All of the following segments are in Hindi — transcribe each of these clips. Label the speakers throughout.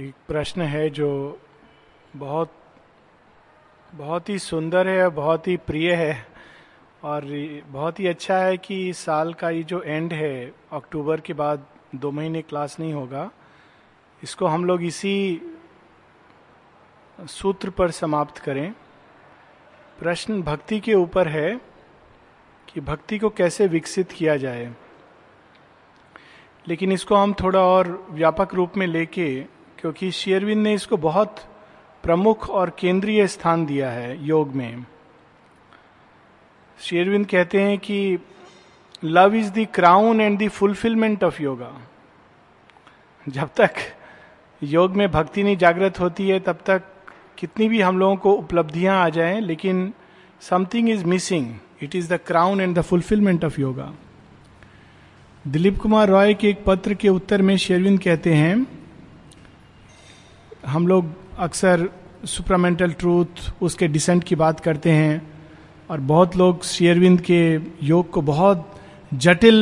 Speaker 1: एक प्रश्न है जो बहुत बहुत ही सुंदर है बहुत ही प्रिय है। और बहुत ही अच्छा है कि साल का ये जो एंड है, अक्टूबर के बाद दो महीने क्लास नहीं होगा, इसको हम लोग इसी सूत्र पर समाप्त करें। प्रश्न भक्ति के ऊपर है कि भक्ति को कैसे विकसित किया जाए। लेकिन इसको हम थोड़ा और व्यापक रूप में लेके क्योंकि शेयरविंद ने इसको बहुत प्रमुख और केंद्रीय स्थान दिया है योग में। शेयरविंद कहते हैं कि love is the crown and the fulfilment of yoga. जब तक योग में भक्ति नहीं जागृत होती है, तब तक कितनी भी हम लोगों को उपलब्धियाँ आ जाएँ, लेकिन something is missing it is the crown and the fulfilment of yoga Dilip Kumar Roy के एक पत्र के उत्तर में शेरविंद कहते हैं हम लोग अक्सर सुपरामेंटल ट्रूथ उसके डिसेंट की बात करते हैं और बहुत लोग शेयरविंद के योग को बहुत जटिल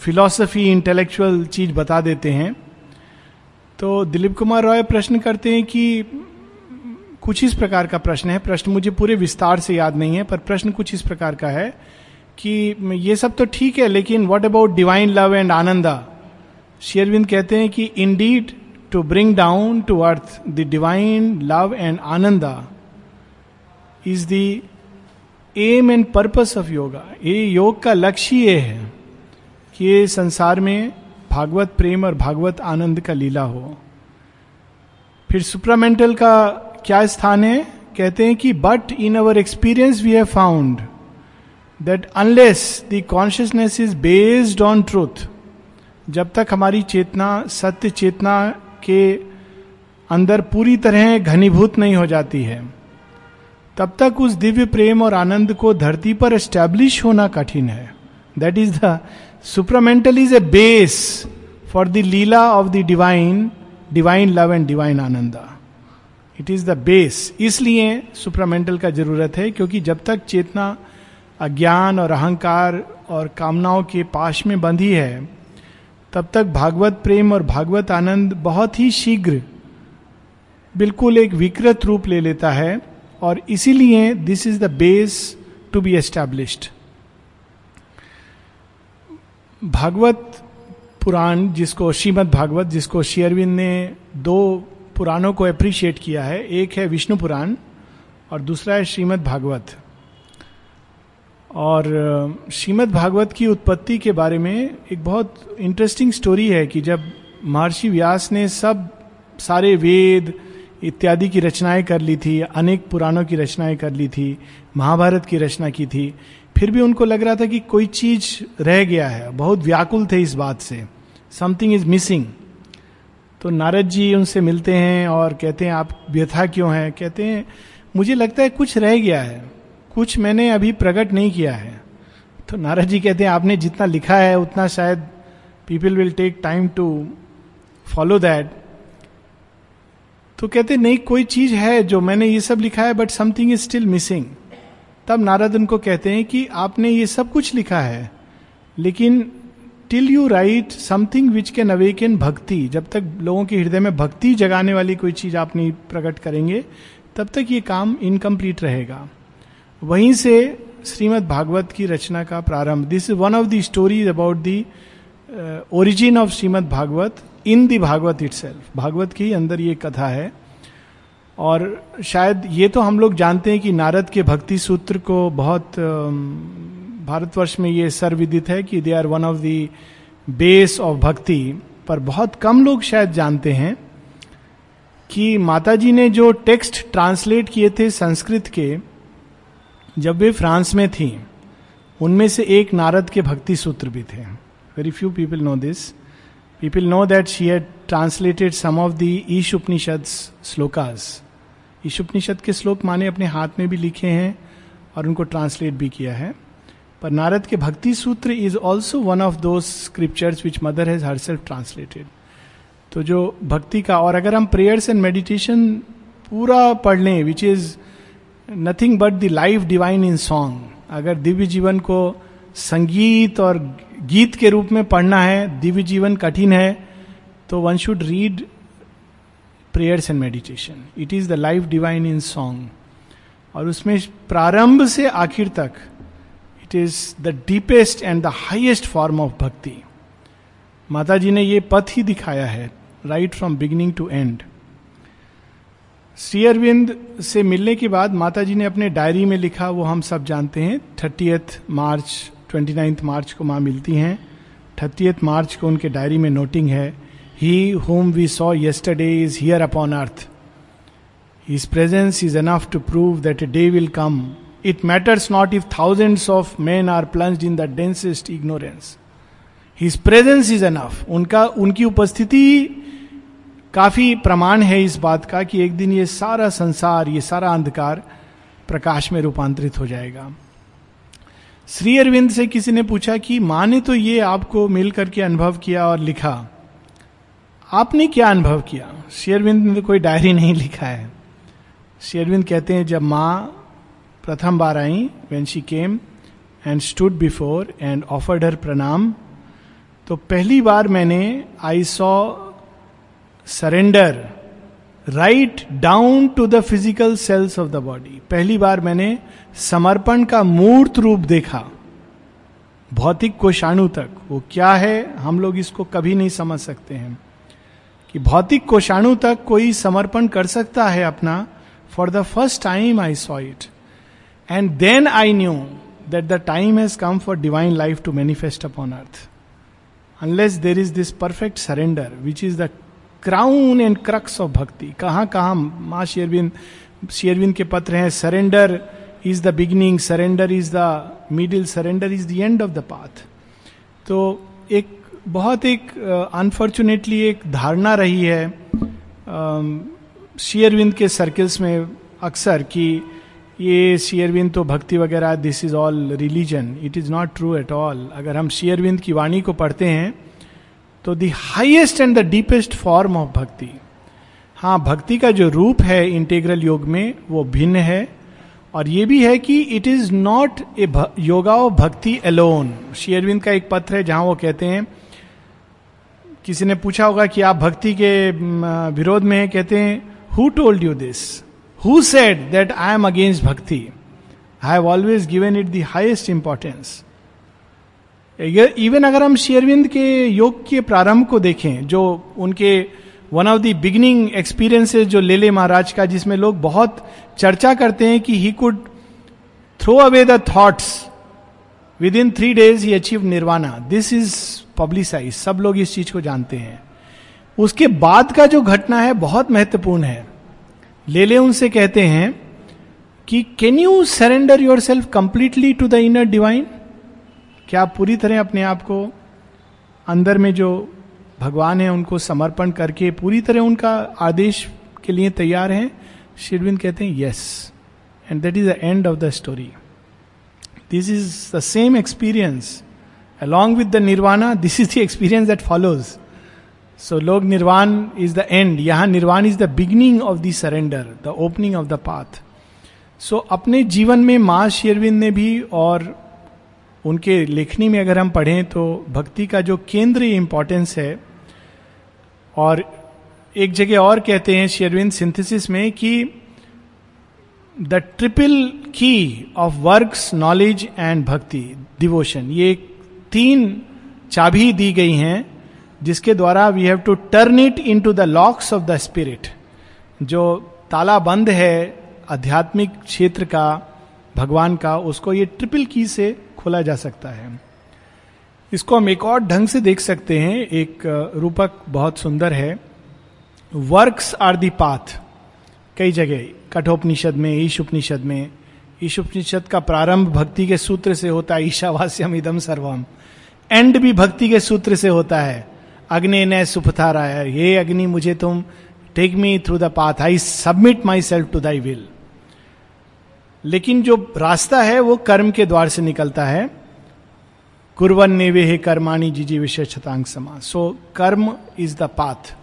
Speaker 1: फिलॉसफी इंटेलेक्चुअल चीज़ बता देते हैं। तो दिलीप कुमार रॉय प्रश्न करते हैं कि कुछ इस प्रकार का प्रश्न है। प्रश्न मुझे पूरे विस्तार से याद नहीं है, पर प्रश्न कुछ इस प्रकार का है कि ये सब तो ठीक है, लेकिन what about divine love and ananda Sri Aurobindo कहते हैं कि indeed to bring down to earth the divine love and ananda is the aim and purpose of yoga ये योग का लक्ष्य ये है कि ये संसार में भागवत प्रेम और भागवत आनंद का लीला हो। फिर सुप्रामेंटल का क्या स्थान है? कहते हैं कि but in our experience we have found that unless the consciousness is based on truth जब तक हमारी चेतना, सत्य चेतना के अंदर पूरी तरह घनीभूत नहीं हो जाती है। तब तक उस दिव्य प्रेम और आनंद को धरती पर एस्टैब्लिश होना कठिन है। That is the supramental is a base for the lila of the divine divine love and divine ananda it is the base इसलिए सुपरामेंटल का ज़रूरत है, क्योंकि जब तक चेतना अज्ञान और अहंकार और कामनाओं के पाश में बंधी है तब तक भागवत प्रेम और भागवत आनंद बहुत ही शीघ्र, बिल्कुल एक विकृत रूप ले लेता है और इसीलिए this is the base to be established Bhagavat Purana जिसको, श्रीमद भागवत जिसको शेयरविंद ने दो पुराणों को अप्रिशिएट किया है, एक है विष्णु पुराण और दूसरा है श्रीमद भागवत। और श्रीमद् भागवत की उत्पत्ति के बारे में एक बहुत इंटरेस्टिंग स्टोरी है कि जब महर्षि व्यास ने सब, सारे वेद इत्यादि की रचनाएँ कर ली थी, अनेक पुराणों की रचनाएँ कर ली थी, महाभारत की रचना की थी, फिर भी उनको लग रहा था कि कोई चीज़ रह गया है, बहुत व्याकुल थे इस बात से समथिंग इज़ मिसिंग तो नारद जी उनसे मिलते हैं और कहते हैं, आप व्यथा क्यों हैं? कहते हैं, मुझे लगता है कुछ रह गया है। कुछ मैंने अभी प्रकट नहीं किया है। तो नारद जी कहते हैं, आपने जितना लिखा है, उतना शायद people will take time to follow that तो कहते नहीं, कोई चीज़ है जो मैंने ये सब लिखा है but something is still missing तब नारद उनको कहते हैं कि आपने ये सब कुछ लिखा है, लेकिन till you write something which can awaken bhakti जब तक लोगों के हृदय में भक्ति जगाने वाली कोई चीज़ आप नहीं प्रकट करेंगे, तब तक ये काम इनकम्प्लीट रहेगा। वहीं से श्रीमद् भागवत की रचना का प्रारंभ। This is one of the stories about the origin of Shrimad Bhagavat in the Bhagavat it Bhagavat के अंदर ये कथा है। और शायद ये तो हम लोग जानते हैं कि नारद के भक्ति सूत्र को बहुत um, भारतवर्ष में ये सर्वविदित है कि they are one of the base of bhakti. पर बहुत कम लोग शायद जानते हैं कि माताजी ने जो टेक्स्ट ट्रांसलेट किए थे संस्कृत के जब वे फ्रांस में थी, उनमें से एक नारद के भक्ति सूत्र भी थे। Very few people know this people know that she had translated some of the Isha Upanishad shlokas Isha Upanishad के श्लोक माने अपने हाथ में भी लिखे हैं और उनको ट्रांसलेट भी किया है। पर नारद के Bhakti Sutra is also one of the scriptures which Mother has herself translated तो जो भक्ति का, और अगर हम प्रेयर्स एंड मेडिटेशन पूरा पढ़ लें which is nothing but the life divine in song अगर दिव्य जीवन को संगीत और गीत के रूप में पढ़ना है, दिव्य जीवन कठिन है तो one should read prayers and meditation it is the life divine in song और उसमें प्रारंभ से आखिर तक it is the deepest and the highest form of bhakti माता जी ने ये पथ ही दिखाया है right from beginning to end Sri Aurobindo से मिलने के बाद माता जी ने अपने डायरी में लिखा, वो हम सब जानते हैं thirtieth March twenty ninth March को माँ मिलती हैं। थर्टीएथ मार्च को उनके डायरी में नोटिंग है he whom we saw yesterday is here upon earth his presence is enough to prove that a day will come it matters not if thousands of men are plunge in the densest ignorance his presence is enough उनका, उनकी उपस्थिति काफ़ी प्रमाण है इस बात का कि एक दिन ये सारा संसार, ये सारा अंधकार प्रकाश में रूपांतरित हो जाएगा। श्री अरविंद से किसी ने पूछा कि माँ ने तो ये आपको मिल करके अनुभव किया और लिखा? आपने क्या अनुभव किया? श्री अरविंद ने तो कोई डायरी नहीं लिखा है। श्री अरविंद कहते हैं, जब माँ प्रथम बार आई when she came and stood before and offered her pranam तो पहली बार मैंने I saw surrender right down to the physical cells of the body पहली बार मैंने समर्पण का मूर्त रूप देखा, भौतिक कोषाणु तक। वो क्या है, हम लोग इसको कभी नहीं समझ सकते हैं। कि भौतिक कोषाणु तक कोई समर्पण कर सकता है अपना? For the first time I saw it and then I knew that the time has come for divine life to manifest upon earth unless there is this perfect surrender which is the crown and crux of bhakti कहाँ कहाँ माँ शेरविंद शेरविंद के पत्र हैं surrender is the beginning surrender is the middle surrender is the end of the path तो एक बहुत एक अनफॉर्चुनेटली uh, एक धारणा रही है शेयरविंद um, के सर्कल्स में अक्सर कि ये शेयरविंद तो भक्ति वगैरह this is all religion it is not true at all अगर हम शेयरविंद की वाणी को पढ़ते हैं तो the highest and the deepest form of bhakti हाँ भक्ति का जो रूप है इंटेग्रल योग में, वो भिन्न है। और ये भी है कि it is not a yoga of bhakti alone Sri Aurobindo का एक पत्र है जहाँ वो कहते हैं, किसी ने पूछा होगा कि आप भक्ति के विरोध में है, कहते हैं who told you this who said that I am against bhakti I have always given it the highest importance even अगर हम शेयरविंद के योग के प्रारंभ को देखें, जो उनके one of the beginning experiences जो लेले महाराज का, जिसमें लोग बहुत चर्चा करते हैं कि he could throw away the thoughts within three days he achieve nirvana this is publicise सब लोग इस चीज़ को जानते हैं। उसके बाद का जो घटना है, बहुत महत्वपूर्ण है। ले ले उनसे कहते हैं कि can you surrender yourself completely to the inner divine क्या आप पूरी तरह अपने आप को अंदर में जो भगवान है, उनको समर्पण करके पूरी तरह उनका आदेश के लिए तैयार हैं? शिरविंद कहते हैं yes and that is the end of the story this is the same experience along with the nirvana this is the experience that follows so लोग निर्वाण इज़ द एंड यहाँ nirvana is the beginning of the surrender the opening of the path so अपने जीवन में माँ शेरविंद ने भी और उनके लेखनी में अगर हम पढ़ें तो भक्ति का जो केंद्रीय इंपॉर्टेंस है, और एक जगह और कहते हैं शेरविंद सिंथेसिस में कि the triple key of works knowledge and bhakti devotion ये तीन चाबी दी गई हैं, जिसके द्वारा we have to turn it into the locks of the spirit जो ताला बंद है आध्यात्मिक क्षेत्र का, भगवान का, उसको ये ट्रिपल की से खोला जा सकता है। इसको हम एक और ढंग से देख सकते हैं। एक रूपक बहुत सुंदर है। Works are the path. कई जगह, कठोपनिषद में ईश उपनिषद में। ईश उपनिषद का प्रारंभ भक्ति के सूत्र से होता है, ईशावास्यम इदम सर्वम। एंड भी भक्ति के सूत्र से होता है। अग्नि ने सुपथा राया ये अग्नि, मुझे तुम take me through the path I submit myself to thy will लेकिन जो रास्ता है, वो कर्म के द्वार से निकलता है। कुरवन ने वे कर्माणी जीजी विशेषतांग समा। So karma is the path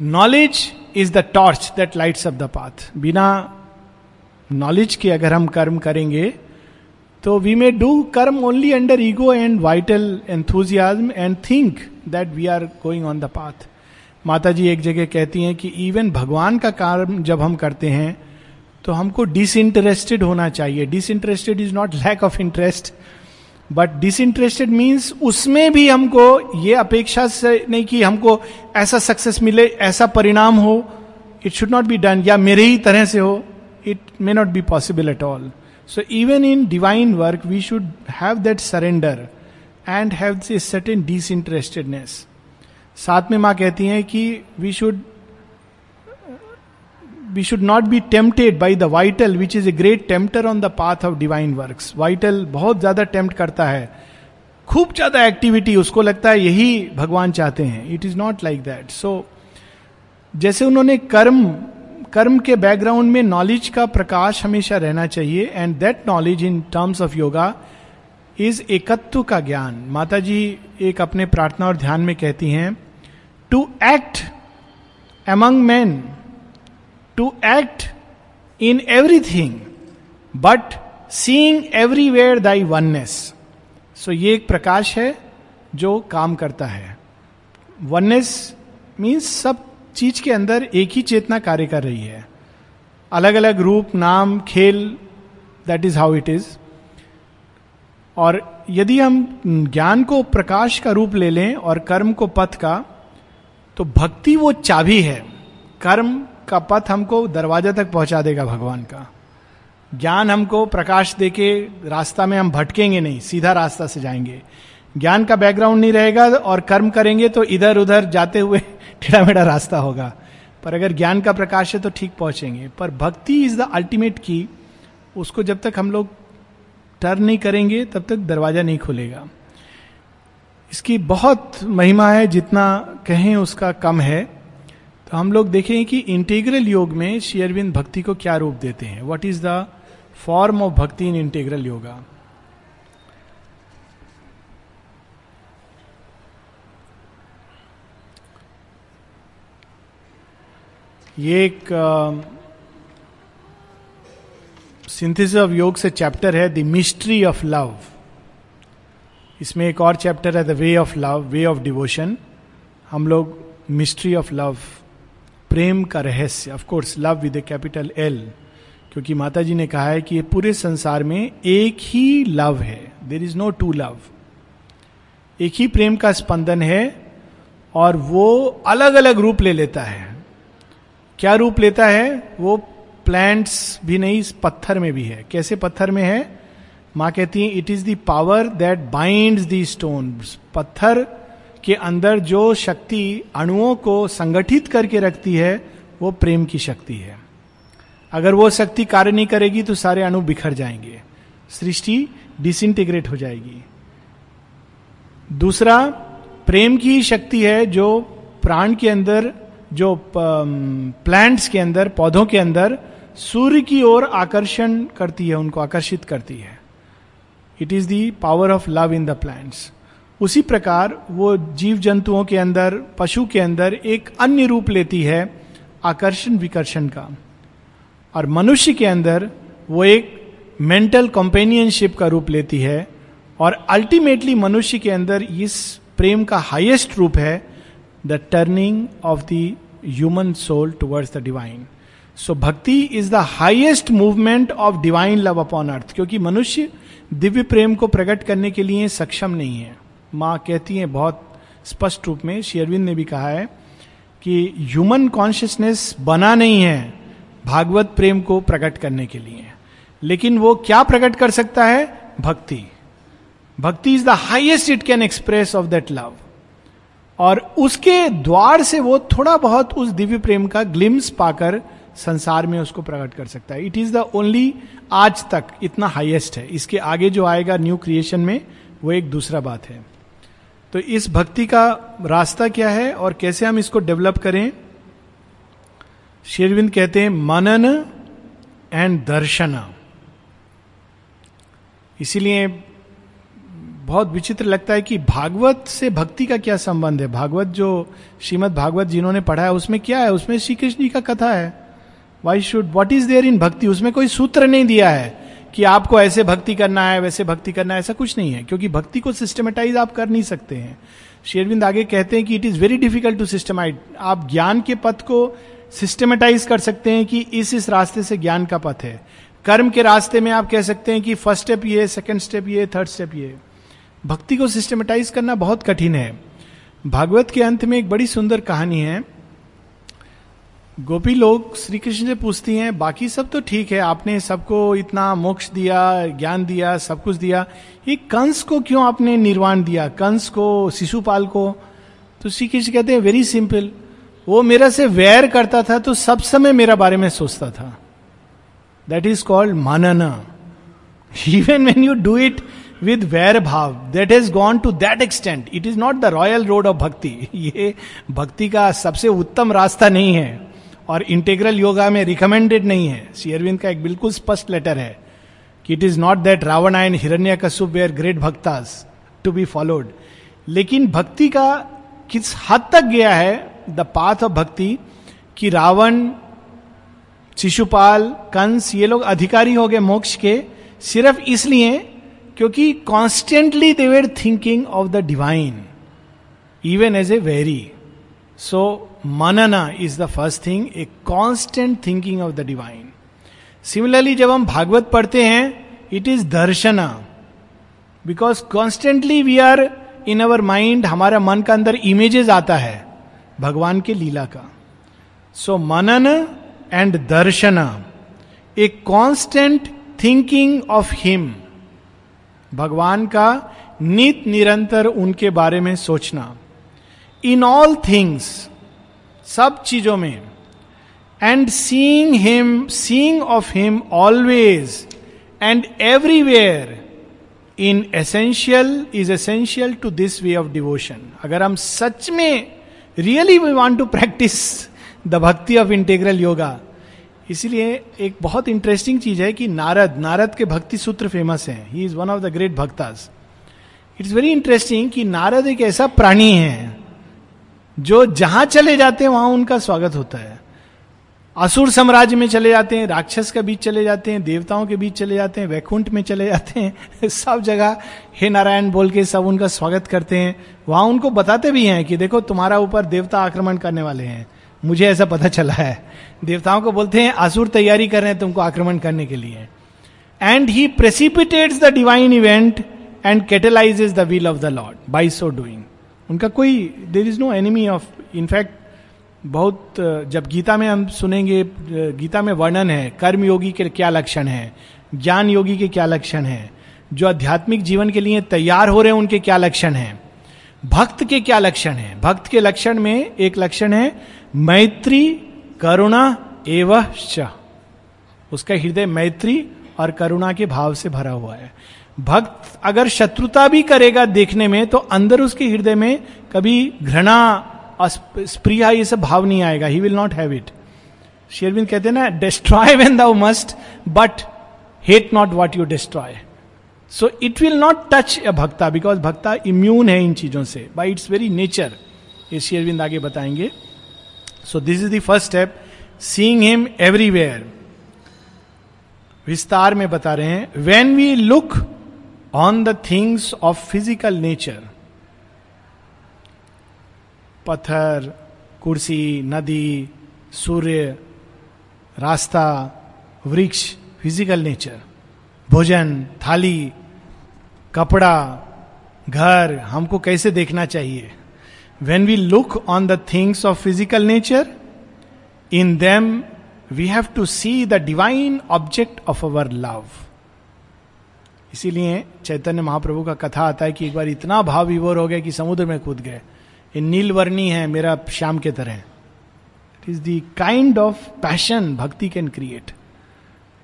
Speaker 1: knowledge is the torch that lights of the path बिना नॉलेज के अगर हम कर्म करेंगे तो we may do karma only under ego and vital enthusiasm and think that we are going on the path माता जी एक जगह कहती हैं कि इवन भगवान का काम जब हम करते हैं तो हमको डिसइंटरेस्टेड होना चाहिए। Disinterested is not lack of interest but disinterested means उसमें भी हमको ये अपेक्षा से नहीं कि हमको ऐसा सक्सेस मिले, ऐसा परिणाम हो। It should not be done या मेरे ही तरह से हो। It may not be possible at all so even in divine work we should have that surrender and have this certain disinterestedness साथ में माँ कहती हैं कि we should we should not be tempted by the vital which is a great tempter on the path of divine work vital बहुत ज़्यादा टेम्प्ट करता है। खूब ज़्यादा एक्टिविटी उसको लगता है यही भगवान चाहते हैं। It is not like that so जैसे उन्होंने कर्म कर्म के बैकग्राउंड में नॉलेज का प्रकाश हमेशा रहना चाहिए and that knowledge in terms of yoga is एकत्व का ज्ञान। माता जी एक अपने प्रार्थना और ध्यान में कहती हैं to act among men to act in everything but seeing everywhere thy oneness so ये एक प्रकाश है जो काम करता है। वननेस मीन्स सब चीज़ के अंदर एक ही चेतना कार्य कर रही है। अलग अलग रूप, नाम, खेल that is how it is और यदि हम ज्ञान को प्रकाश का रूप ले लें और कर्म को पथ का तो भक्ति वो चाबी है। कर्म का पथ हमको दरवाज़ा तक पहुँचा देगा भगवान का। ज्ञान हमको प्रकाश देके रास्ता में हम भटकेंगे नहीं, सीधा रास्ता से जाएँगे। ज्ञान का बैकग्राउंड नहीं रहेगा और कर्म करेंगे तो इधर उधर जाते हुए टेढ़ा मेढ़ा रास्ता होगा। पर अगर ज्ञान का प्रकाश है तो ठीक पहुँचेंगे। पर भक्ति इज़ द अल्टीमेट की उसको जब तक हम लोग टर्न नहीं करेंगे, तब तक दरवाज़ा नहीं खुलेगा। इसकी बहुत महिमा है जितना कहें उसका कम है। हम लोग देखें कि इंटीग्रल योग में शेयरविंद भक्ति को क्या रूप देते हैं? What is the form of bhakti in integral yoga ये एक सिंथेसिस ऑफ़ योग से चैप्टर है द मिस्ट्री ऑफ़ लव इसमें एक और चैप्टर है the way of love way of devotion हम लोग मिस्ट्री ऑफ़ लव प्रेम का रहस्य of course love with a capital L क्योंकि माता जी ने कहा है कि ये पूरे संसार में एक ही लव है। There is no two love एक ही प्रेम का स्पंदन है और वो अलग अलग रूप ले लेता है। क्या रूप लेता है? वो प्लांट्स भी नहीं, पत्थर में भी है। कैसे पत्थर में है? माँ कहती है it is the power that bind the stone पत्थर के अंदर जो शक्ति अणुओं को संगठित करके रखती है, वो प्रेम की शक्ति है। अगर वो शक्ति कार्य नहीं करेगी तो सारे अणु बिखर जाएँगे। सृष्टि डिसइंटीग्रेट हो जाएगी। दूसरा, प्रेम की शक्ति है जो प्राण के अंदर, जो प्लांट्स के अंदर, पौधों के अंदर सूर्य की ओर आकर्षण करती है, उनको आकर्षित करती है। It is the power of love in the plants उसी प्रकार वो जीव जंतुओं के अंदर, पशु के अंदर एक अन्य रूप लेती है, आकर्षण विकर्षण का। और मनुष्य के अंदर वो एक मेंटल कंपेनियनशिप का रूप लेती है, और अल्टीमेटली मनुष्य के अंदर इस प्रेम का हाईएस्ट रूप है the turning of the human soul towards the divine so bhakti is the highest movement of divine love upon earth क्योंकि मनुष्य दिव्य प्रेम को प्रकट करने के लिए सक्षम नहीं है। माँ कहती हैं बहुत स्पष्ट रूप में शेरविंद ने भी कहा है कि ह्यूमन कॉन्शियसनेस बना नहीं है भागवत प्रेम को प्रकट करने के लिए। लेकिन वो क्या प्रकट कर सकता है? भक्ति। Bhakti is the highest it can express of that love और उसके द्वार से वो थोड़ा बहुत उस दिव्य प्रेम का ग्लिम्स पाकर संसार में उसको प्रकट कर सकता है। इट इज़ द ओनली आज तक इतना हाइएस्ट है। इसके आगे जो आएगा न्यू क्रिएशन में, वो एक दूसरा बात है। तो इस भक्ति का रास्ता क्या है और कैसे हम इसको डेवलप करें? शेरविंद कहते हैं, मनन एंड दर्शन इसीलिए बहुत विचित्र लगता है कि भागवत से भक्ति का क्या संबंध है? भागवत जो श्रीमद भागवत जिन्होंने पढ़ा है, उसमें क्या है? उसमें श्री कृष्ण जी का कथा है। Why should what is there in bhakti? उसमें कोई सूत्र नहीं दिया है। कि आपको ऐसे भक्ति करना है, वैसे भक्ति करना है, ऐसा कुछ नहीं है, क्योंकि भक्ति को सिस्टमेटाइज आप कर नहीं सकते हैं। शेरविंद आगे कहते हैं कि it is very difficult to systemize आप ज्ञान के पथ को सिस्टमेटाइज कर सकते हैं कि इस इस रास्ते से ज्ञान का पथ है। कर्म के रास्ते में आप कह सकते हैं कि फ़र्स्ट स्टेप ये सेकंड स्टेप ये थर्ड स्टेप ये। भक्ति को सिस्टमेटाइज करना बहुत कठिन है। भागवत के अंत में एक बड़ी सुंदर कहानी है। गोपी लोग श्री कृष्ण से पूछती हैं, बाकी सब तो ठीक है, आपने सबको इतना मोक्ष दिया, ज्ञान दिया, सब कुछ दिया, ये कंस को क्यों आपने निर्वाण दिया? कंस को, शिशुपाल को? तो श्री कृष्ण कहते हैं वेरी सिंपल वो मेरा से वैर करता था तो सब समय मेरा बारे में सोचता था। That is called manana. Even when you do it with vair bhav that has gone to that extent it is not the royal road of bhakti ये भक्ति का सबसे उत्तम रास्ता नहीं है। और इंटेग्रल योगा में रिकमेंडेड नहीं है। शेयरविंद का एक बिल्कुल स्पष्ट लेटर है कि it is not that Ravana and Hiranyakashyap were great bhaktas to be followed लेकिन भक्ति का किस हद तक गया है? द पाथ ऑफ़ भक्ति कि रावण, शिशुपाल, कंस, ये लोग अधिकारी हो गए मोक्ष के सिर्फ़ इसलिए क्योंकि constantly they were thinking of the divine even as a very so manana is the first thing a constant thinking of the divine similarly जब हम भागवत पढ़ते हैं it is darshana because constantly we are in our mind हमारा मन का अंदर इमेजेस आता है, भगवान के लीला का. So manan and darshana a constant thinking of him भगवान का नित निरंतर उनके बारे में सोचना. इन ऑल थिंग्स, सब चीज़ों में and seeing him seeing of him always and everywhere in essential is essential to this way of devotion अगर हम सच में really we want to practice the bhakti of integral yoga इसलिए एक बहुत इंटरेस्टिंग चीज़ है कि नारद नारद के भक्ति सूत्र फ़ेमस है। He is one of the great bhaktas it's very interesting कि नारद एक ऐसा प्राणी है जो जहाँ चले जाते हैं, वहाँ उनका स्वागत होता है। असुर साम्राज्य में चले जाते हैं, राक्षस के बीच चले जाते हैं, देवताओं के बीच चले जाते हैं, वैकुंठ में चले जाते हैं, सब जगह हे नारायण बोल के सब उनका स्वागत करते हैं। वहाँ उनको बताते भी हैं कि देखो तुम्हारा ऊपर देवता आक्रमण करने वाले हैं। मुझे ऐसा पता चला है। देवताओं को बोलते हैं, असुर तैयारी कर रहे हैं तुमको आक्रमण करने के लिए। And he precipitates the divine event and catalyze the will of the lord by so doing उनका कोई there is no enemy of in fact बहुत, जब गीता में हम सुनेंगे, गीता में वर्णन है, कर्म योगी के क्या लक्षण है, ज्ञान योगी के क्या लक्षण है, जो आध्यात्मिक जीवन के लिए तैयार हो रहे हैं, उनके क्या लक्षण हैं, भक्त के क्या लक्षण है, भक्त के लक्षण में एक लक्षण है, मैत्री करुणा एवं उसका हृदय मैत्री और करुणा के भाव से भरा हुआ है। भक्त अगर शत्रुता भी करेगा देखने में तो अंदर उसके हृदय में कभी घृणा स्प्रिया, ये सब भाव नहीं आएगा। He will not have it Sri Aurobindo कहते हैं ना destroy when thou must but hate not what you destroy so it will not touch a bhakta because bhakta immune है इन चीज़ों से। बाई इट्स वेरी नेचर ये शेरविंद आगे बताएँगे। So this is the first step seeing him everywhere विस्तार में बता रहे हैं when we look on the things of physical nature पत्थर, कुर्सी, नदी, सूर्य, रास्ता, वृक्ष फ़िज़िकल नेचर भोजन, थाली, कपड़ा, घर, हमको कैसे देखना चाहिए? When we look on the things of physical nature in them we have to see the divine object of our love इसीलिए चैतन्य महाप्रभु का कथा आता है कि एक बार इतना भाव विभोर हो गया कि समुद्र में कूद गए। ये नीलवर्णी है, मेरा श्याम के तरह। It is the kind of passion bhakti can create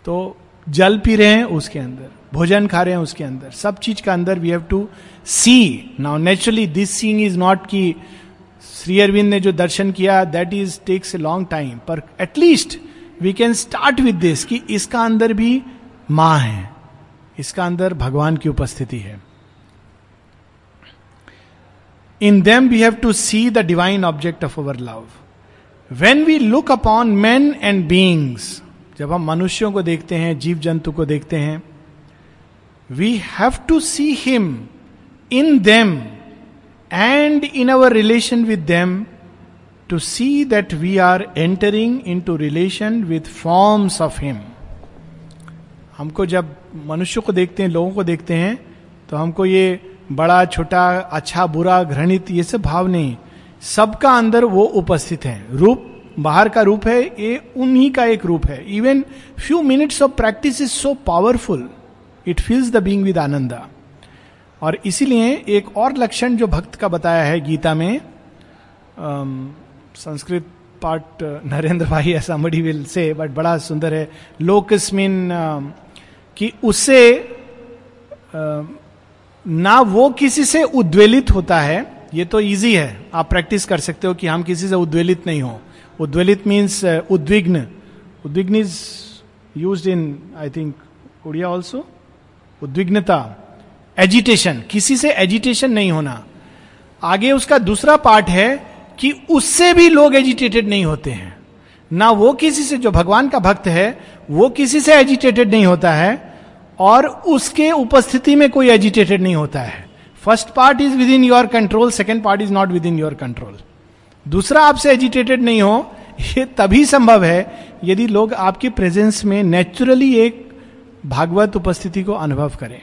Speaker 1: तो जल पी रहे हैं उसके अंदर, भोजन खा रहे हैं उसके अंदर। सब चीज़ का अंदर we have to see now naturally this seeing is not की श्री अरविंद ने जो दर्शन किया that is takes a long time पर at least we can start with this कि इसका अंदर भी माँ है। इसका अंदर भगवान की उपस्थिति है। In them we have to see the divine object of our love when we look upon man and beings जब हम मनुष्यों को देखते हैं जीव जंतु को देखते हैं we have to see him in them and in our relation with them to see that we are entering in to relation with forms of him हमको जब मनुष्य को देखते हैं, लोगों को देखते हैं तो हमको ये बड़ा, छोटा अच्छा बुरा, घृणित, ये सब भाव नहीं। सबका अंदर वो उपस्थित है। रूप, बाहर का रूप है, ये उन्हीं का एक रूप है। Even few minutes of practice is so powerful it feels the being with ananda और इसीलिए एक और लक्षण जो भक्त का बताया है गीता में संस्कृत पार्ट नरेंद्र भाई ऐसा मडी विल से, बट बड़ा सुंदर है। लोकस्मिन कि उससे ना वो किसी से उद्वेलित होता है, ये तो इजी है, आप प्रैक्टिस कर सकते हो कि हम किसी से उद्वेलित नहीं हो। उद्वेलित मीन्स उद्विग्न। उद्विग्न is use in I think Odia also उद्विग्नता। एजिटेशन किसी से एजिटेशन नहीं होना। आगे उसका दूसरा पार्ट है कि उससे भी लोग एजिटेटेड नहीं होते हैं। ना वो किसी से, जो भगवान का भक्त है, वो किसी से एजिटेटेड नहीं होता है। और उसके उपस्थिति में कोई एजिटेटेड नहीं होता है। First part is within your control second part is not within your control दूसरा आपसे एजिटेटेड नहीं हो, ये तभी संभव है यदि लोग आपके प्रेजेंस में नेचुरली एक भागवत उपस्थिति को अनुभव करें,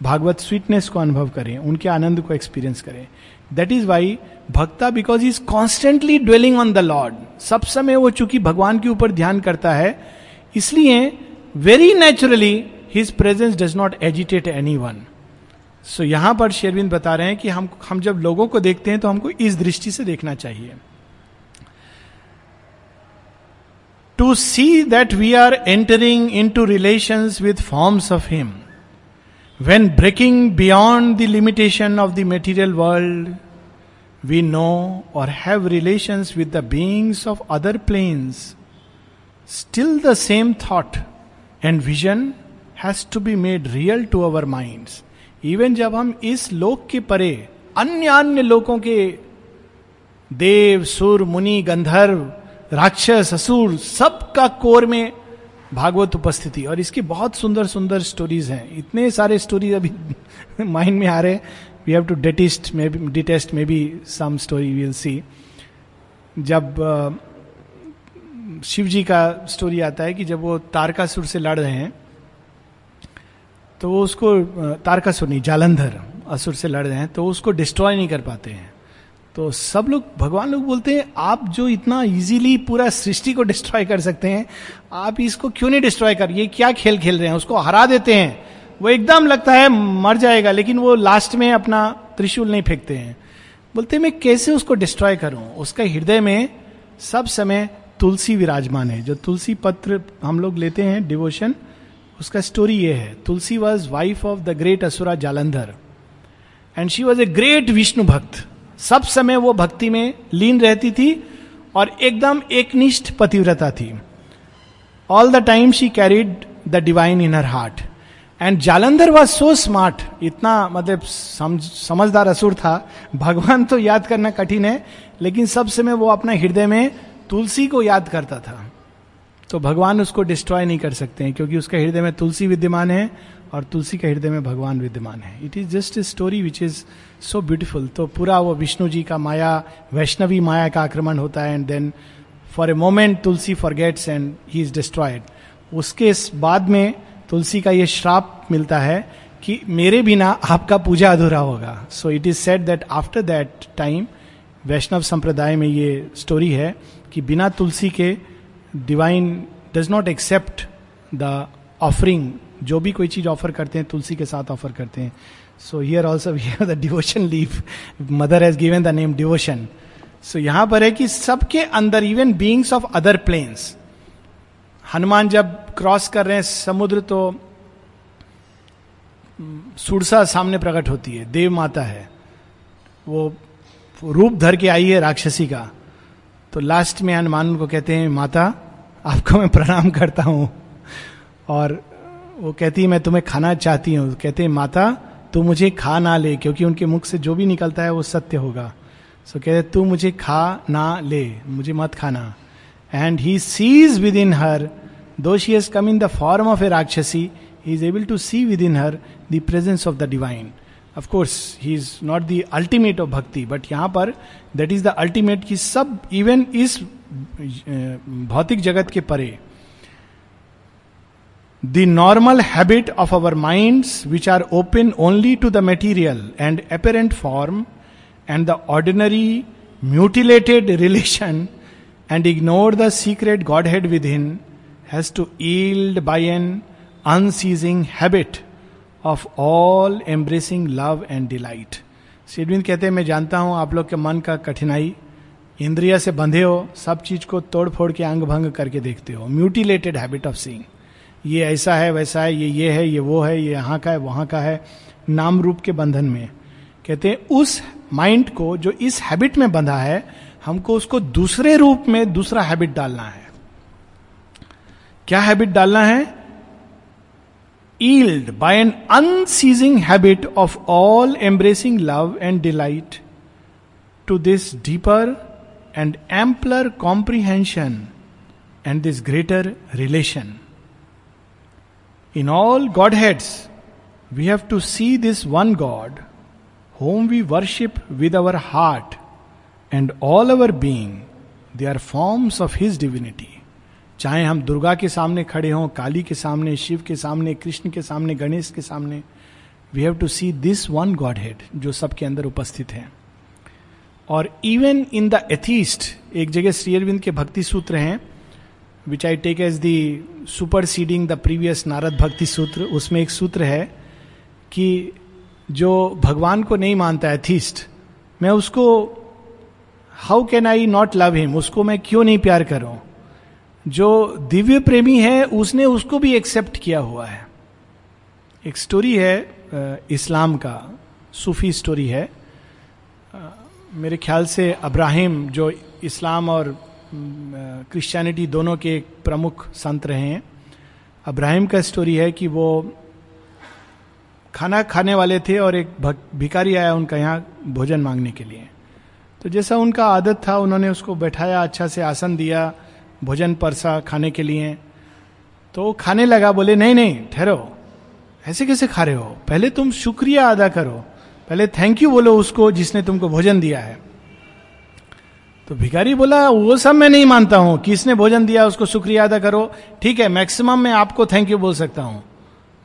Speaker 1: भागवत स्वीटनेस को अनुभव करें, उनके आनंद को एक्सपीरियंस करें। That is why bhakta because is constantly dwelling on the lord सब समय वो चूँकि भगवान के ऊपर ध्यान करता है, इसलिए very naturally his presence does not agitate any one so यहाँ पर शेरविंद बता रहे हैं कि हम हम जब लोगों को देखते हैं तो हमको इस दृष्टि से देखना चाहिए। To see that we are entering in to relation with forms of him when breaking beyond the limitation of the material world we know और have relation with the beings of other planes still the same thought and vision has to be made real to our mind even जब हम इस लोक के परे अन्य अन्य लोगों के देव, सुर, मुनि, गंधर्व, राक्षस, असुर, सबका कोर में भागवत उपस्थिति। और इसकी बहुत सुंदर सुंदर स्टोरीज हैं। इतने सारे स्टोरीज अभी माइंड में आ रहे हैं। We have to detest maybe detest maybe some story will see जब शिव जी का स्टोरी आता है कि जब वो तारकासुर से लड़ रहे हैं तो वो उसको तारकासुर नहीं, जालंधर, असुर से लड़ रहे हैं तो उसको डिस्ट्रॉय नहीं कर पाते हैं। तो सब लोग, भगवान लोग बोलते हैं, आप जो इतना इजीली पूरा सृष्टि को डिस्ट्रॉय कर सकते हैं, आप इसको क्यों नहीं डिस्ट्रॉय कर, ये क्या खेल खेल रहे हैं, उसको हरा देते हैं। वो एकदम लगता है मर जाएगा, लेकिन वो लास्ट में अपना त्रिशूल नहीं फेंकते हैं। बोलते मैं कैसे उसको डिस्ट्रॉय करूँ? उसका हृदय में सब समय तुलसी विराजमान है। जो तुलसी पत्र हम लोग लेते हैं डिवोशन उसका स्टोरी ये है, Tulsi was wife of the great asura Jalandhar and she was a great Vishnu bhakt. सब समय वो भक्ति में लीन रहती थी और एकदम एकनिष्ठ पतिव्रता थी। All the time she carried the divine in her heart and Jalandhar was so smart इतना मतलब समझदार असुर था। भगवान तो याद करना कठिन है, लेकिन सब समय वो अपना हृदय में तुलसी को याद करता था। तो भगवान उसको डिस्ट्रॉय नहीं कर सकते हैं, क्योंकि उसके हृदय में तुलसी विद्यमान है और तुलसी के हृदय में भगवान विद्यमान है। It is just a story which is so beautiful तो पूरा वो विष्णु जी का माया, वैष्णवी माया का आक्रमण होता है and then for a moment Tulsi forgets and he is destroyed उसके बाद में तुलसी का ये श्राप मिलता है कि मेरे बिना आपका पूजा अधूरा होगा। So it is set that after that time Vaishnav संप्रदाय में ये स्टोरी है कि बिना तुलसी के divine does not accept the offering जो भी कोई चीज़ ऑफ़र करते हैं, तुलसी के साथ ऑफ़र करते हैं। So here also have the devotion leave mother has given the name devotion so यहाँ पर है कि सबके अंदर even beings of other planes Hanuman जब क्रॉस कर रहे हैं, समुद्र तो सुरसा सामने प्रकट होती है। देव माता है। वो रूप धर के आई है राक्षसी का। तो लास्ट में हनुमान को कहते हैं, माता आपको मैं प्रणाम करता हूँ। और वो कहती है मैं तुम्हें खाना चाहती हूँ। कहते माता तू मुझे खा ना ले क्योंकि उनके मुख से जो भी निकलता है वो सत्य होगा। सो so, कहते तू मुझे खा ना ले मुझे मत खाना। And he sees within her though she has come in the form of a rakshasi he is able to see within her the presence of the divine of course he is not the ultimate of bhakti but यहाँ पर दैट इज़ द अल्टीमेट की सब इवन इस भौतिक जगत के परे। The normal habit of our minds which are open only to the material and apparent form and the ordinary mutilated relation and ignore the secret godhead within has to yield by an unceasing habit of all embracing love and delight सिडविन कहते हैं, मैं जानता हूँ आप लोग के मन का कठिनाई इंद्रिया से बंधे हो, सब चीज़ को तोड़ फोड़ के अंग भंग करके देखते हो। म्यूटिलेटेड हैबिट ऑफ़ सीइंग ये ऐसा है, वैसा है, ये ये है, ये वो है, ये यहाँ का है, वहाँ का है, नाम रूप के बंधन में। कहते हैं, उस माइंड को जो इस हैबिट में बंधा है, हमको उसको दूसरे रूप में दूसरा हैबिट डालना है। क्या हैबिट डालना है? Yield by an unceasing habit of all embracing love and delight to this deeper and ampler comprehension and this greater relation in all godheads we have to see this one god whom we worship with our heart and all our being they are forms of his divinity चाहे हम दुर्गा के सामने खड़े हों, काली के सामने, शिव के सामने, कृष्ण के सामने, गणेश के सामने we have to see this one godhead जो सबके अंदर उपस्थित हैं। और इवन इन द एथीस्ट एक जगह श्री अरविंद के भक्ति सूत्र हैं which I take as the superseding the previous Narad Bhakti Sutra उसमें एक सूत्र है कि जो भगवान को नहीं मानता है थीस्ट मैं उसको how can I not love him उसको मैं क्यों नहीं प्यार करूँ जो दिव्य प्रेमी है, उसने उसको भी एक्सेप्ट किया हुआ है। एक स्टोरी है इस्लाम का, सूफी स्टोरी है। मेरे ख्याल से अब्राहिम, जो इस्लाम और क्रिश्चियनिटी दोनों के एक प्रमुख संत रहे हैं, अब्राहिम का स्टोरी है कि वो खाना खाने वाले थे और एक भिकारी आया उनका यहाँ भोजन मांगने के लिए। तो जैसा उनका आदत था, उन्होंने उसको बैठाया अच्छा से आसन दिया, भोजन परसा खाने के लिए। तो खाने लगा, बोले, नहीं नहीं, ठहरो। ऐसे कैसे खा रहे हो? पहले तुम शुक्रिया अदा करो। पहले थैंक यू बोलो उसको जिसने तुमको भोजन दिया है। तो भिखारी बोला, वो सब मैं नहीं मानता हूँ। किसने भोजन दिया उसको शुक्रिया अदा करो। ठीक है मैक्सिमम मैं आपको थैंक यू बोल सकता हूँ।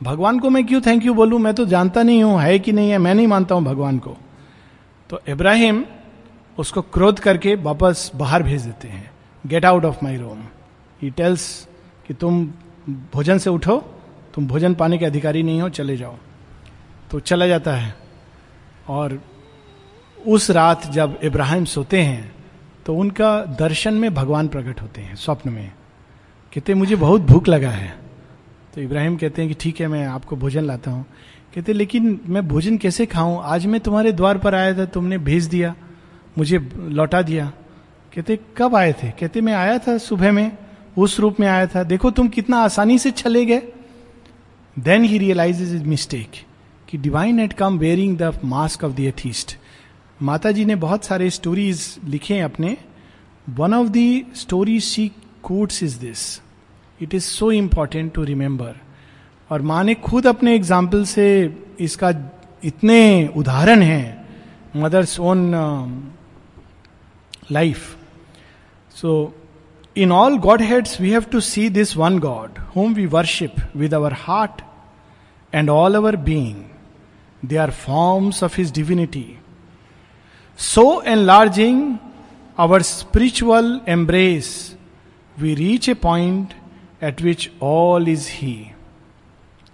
Speaker 1: भगवान को मैं क्यों थैंक यू बोलूँ? मैं तो जानता नहीं हूँ, है कि नहीं है, मैं नहीं मानता हूँ भगवान को। तो इब्राहिम उसको क्रोध करके वापस बाहर भेज देते हैं। Get out of my room he tells कि तुम भोजन से उठो, तुम भोजन पाने के अधिकारी नहीं हो, चले जाओ। तो चला जाता है। और उस रात जब इब्राहिम सोते हैं तो उनका दर्शन में भगवान प्रकट होते हैं, स्वप्न में। कहते मुझे बहुत भूख लगा है। तो इब्राहिम कहते हैं कि, ठीक है, मैं आपको भोजन लाता हूँ। कहते लेकिन मैं भोजन कैसे खाऊं? आज मैं तुम्हारे द्वार पर आया था, तुमने भेज दिया, मुझे लौटा दिया। कहते कब आए थे? कहते मैं आया था सुबह में, उस रूप में आया था। देखो, तुम कितना आसानी से चले गए। Then he realize is mistake कि divine at come wearing the mask of the atheist माता जी ने बहुत सारे स्टोरीज लिखे हैं अपने। One of the story she quotes is this it is so important to remember और माँ ने खुद अपने एग्ज़ाम्पल से इसका इतने उदाहरण हैं mother's own life so in all godheads we have to see this one god whom we worship with our heart and all our being they are forms of his divinity So enlarging our spiritual embrace, we reach a point at which all is he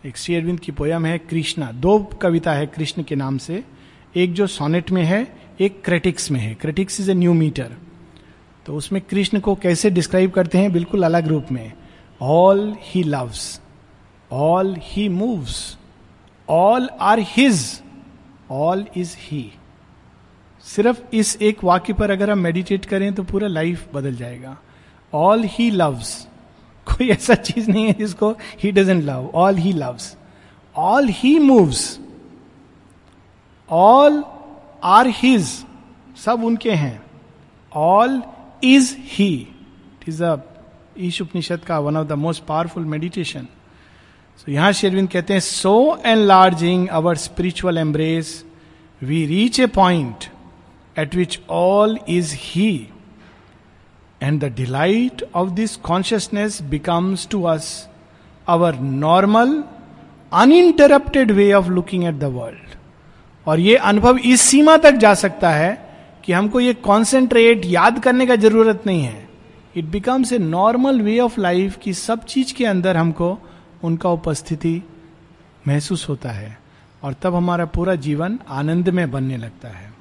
Speaker 1: एक श्री अरविंद की पोयम है कृष्णा। दो कविता है कृष्ण के नाम से। एक जो सोनेट में है एक क्रेटिक्स में है। Cretics is a new meter तो उसमें कृष्ण को कैसे डिस्क्राइब करते हैं बिल्कुल अलग रूप में। All he loves all he moves all are his all is he सिर्फ़ इस एक वाक्य पर अगर हम मेडिटेट करें तो पूरा लाइफ बदल जाएगा। ऑल ही लव्स कोई ऐसा चीज़ नहीं है जिसको he doesn't love all he loves all he moves all are his सब उनके हैं। All is he it is a Isha Upanishad का one of the most powerful meditation so, यहाँ शेरविंद कहते हैं so enlarging our spiritual embrace we reach a point at which all is he and the delight of this consciousness becomes to us our normal uninterrupted way of looking at the world और ये अनुभव इस सीमा तक जा सकता है कि हमको ये कॉन्सेंट्रेट याद करने का ज़रूरत नहीं है। It becomes a normal way of life कि सब चीज़ के अंदर हमको उनका उपस्थिति महसूस होता है और तब हमारा पूरा जीवन आनंद में बनने लगता है।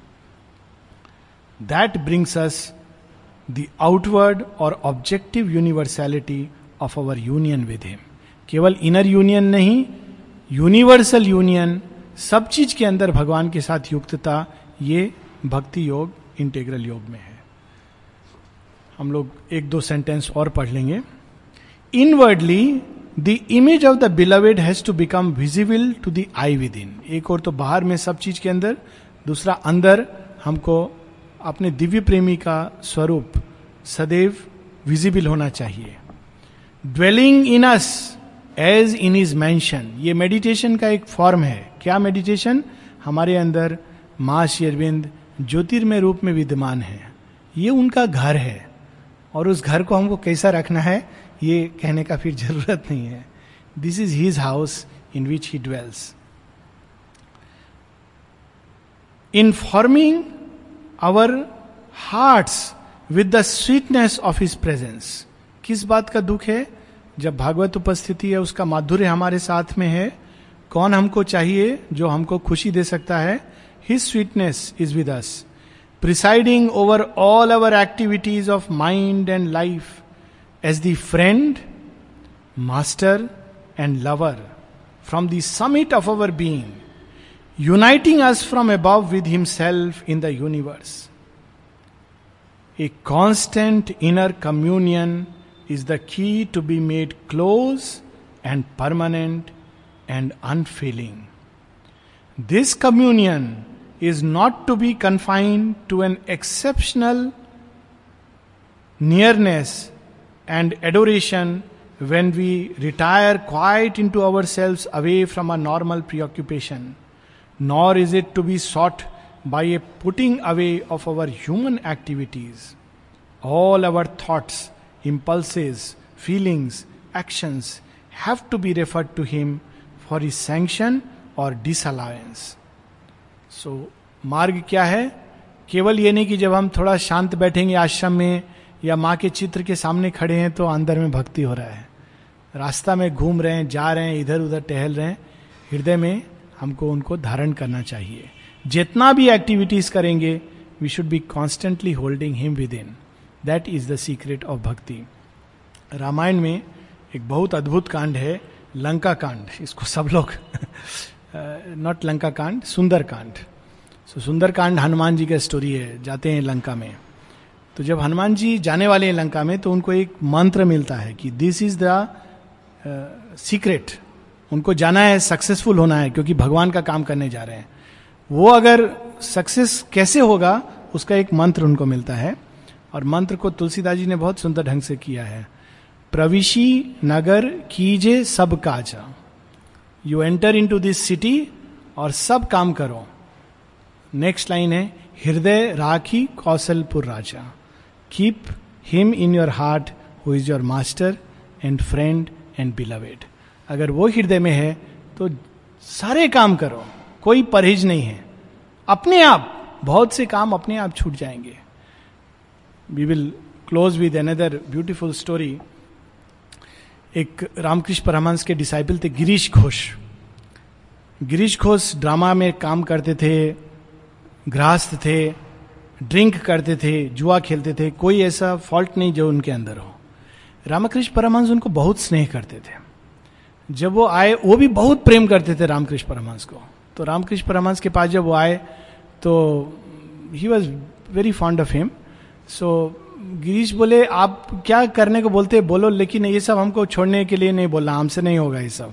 Speaker 1: That brings us the outward और objective universality of our union with him केवल इनर यूनियन नहीं यूनिवर्सल यूनियन सब चीज़ के अंदर भगवान के साथ युक्तता, ये भक्ति योग इंटेग्रल योग में है। हम लोग एक दो सेंटेंस और पढ़ लेंगे। Inwardly the image of the beloved has to become visible to the eye within एक और तो बाहर में सब चीज़ के अंदर, दूसरा अंदर हमको अपने दिव्य प्रेमी का स्वरूप सदैव विजिबल होना चाहिए। Dwelling in us as in his mansion ये मेडिटेशन का एक फॉर्म है। क्या मेडिटेशन हमारे अंदर माँ शेरविंद ज्योतिर्मय रूप में विद्यमान है। ये उनका घर है। और उस घर को हमको कैसा रखना है? ये कहने का फिर ज़रूरत नहीं है। This is his house in which he dwells in forming our hearts with the sweetness of his presence किस बात का दुख है? जब भागवत उपस्थिति है, उसका माधुर्य हमारे साथ में है, कौन हमको चाहिए जो हमको खुशी दे सकता है? His sweetness is with us presiding over all our activities of mind and life as the friend, master, and lover from the summit of our being, uniting us from above with Himself in the universe. A constant inner communion is the key to be made close and permanent and unfailing. This communion is not to be confined to an exceptional nearness and adoration when we retire quite into ourselves away from a normal preoccupation, nor is it to be sought by a putting away of our human activities. All our thoughts impulses, feelings, actions have to be referred to him for his sanction और डिसअलावेंस सो मार्ग क्या है केवल ये नहीं कि जब हम थोड़ा शांत बैठेंगे आश्रम में या माँ के चित्र के सामने खड़े हैं तो अंदर में भक्ति हो रहा है। रास्ता में घूम रहे हैं, जा रहे हैं इधर उधर टहल रहे हैं। हृदय में हमको उनको धारण करना चाहिए। जितना भी एक्टिविटीज़ करेंगे we should be constantly holding him within that is the secret of bhakti Ramayana में एक बहुत अद्भुत कांड है, लंका कांड। इसको सब लोग नॉट लंका कांड, सुंदर कांड। सो सुंदर कांड हनुमान जी का स्टोरी है, जाते हैं लंका में। तो जब हनुमान जी जाने वाले हैं लंका में तो उनको एक मंत्र मिलता है कि दिस इज़ द सीक्रेट उनको जाना है सक्सेसफुल होना है, क्योंकि भगवान का काम करने जा रहे हैं। वो अगर सक्सेस कैसे होगा, उसका एक मंत्र उनको मिलता है। और मंत्र को तुलसीदास जी ने बहुत सुंदर ढंग से किया है। प्रविशी नगर कीजे सब Kaza. You enter into this city और सब काम करो। नेक्स्ट लाइन है, हृदय राखी कौशलपुर राजा। Keep him in your heart who is your master and friend and beloved अगर वो हृदय में है तो सारे काम करो। कोई परहेज नहीं है। अपने आप, बहुत से काम अपने आप छूट जाएँगे। We will close with another beautiful story एक रामकृष्ण परमहंस के डिसाइपल थे गिरीश घोष। गिरीश घोष ड्रामा में काम करते थे गृहस्थ थे। ड्रिंक करते थे, जुआ खेलते थे, कोई ऐसा फॉल्ट नहीं जो उनके अंदर हो। रामकृष्ण परमहंस उनको बहुत स्नेह करते थे। जब वो आए, वो भी बहुत प्रेम करते थे रामकृष्ण परमहंस को। तो रामकृष्ण परमहंस के पास जब वो आए तो he was very fond of him so Girish बोले, आप क्या करने को बोलते बोलो, लेकिन ये सब हमको छोड़ने के लिए नहीं बोलना, हमसे नहीं होगा ये सब।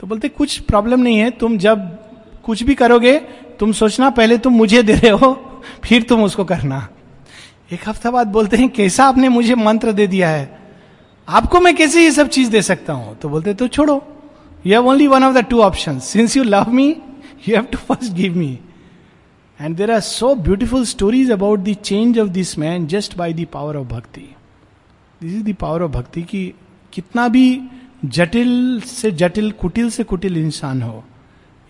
Speaker 1: तो बोलते, कुछ प्रॉब्लम नहीं है, तुम जब कुछ भी करोगे, तुम सोचना, पहले तुम मुझे दे रहे हो फिर तुम उसको करना। एक हफ़्ता बाद बोलते हैं, कैसा आपने मुझे मंत्र दे दिया है? आपको मैं कैसे ये सब चीज़ दे सकता हूँ? तो बोलते तो छोड़ो। You have only one of the two option since you love me you have to first give me and there are so beautiful stories about the change of this man just by the power of bhakti this is the power of bhakti की कितना भी जटिल से जटिल, कुटिल से कुटिल इंसान हो।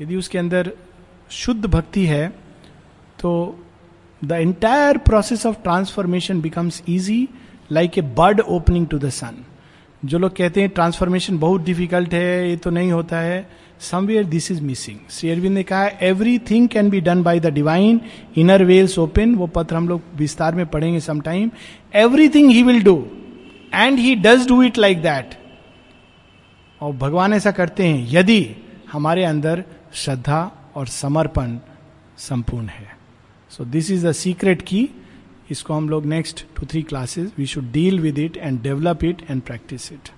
Speaker 1: यदि उसके अंदर शुद्ध भक्ति है तो the entire process of transformation becomes easy like a bird opening to the sun जो लोग कहते हैं ट्रांसफॉर्मेशन बहुत डिफ़िकल्ट है, ये तो नहीं होता है. Somewhere this is missing Shri Aurobindo ने कहा everything can be done by the divine inner wells open वो पत्र हम लोग विस्तार में पढ़ेंगे sometime everything he will do and he does do it like that और भगवान ऐसा करते हैं, यदि हमारे अंदर श्रद्धा और समर्पण संपूर्ण है। So this is the secret की इसको हम लोग next two three classes we should deal with it and develop it and practice it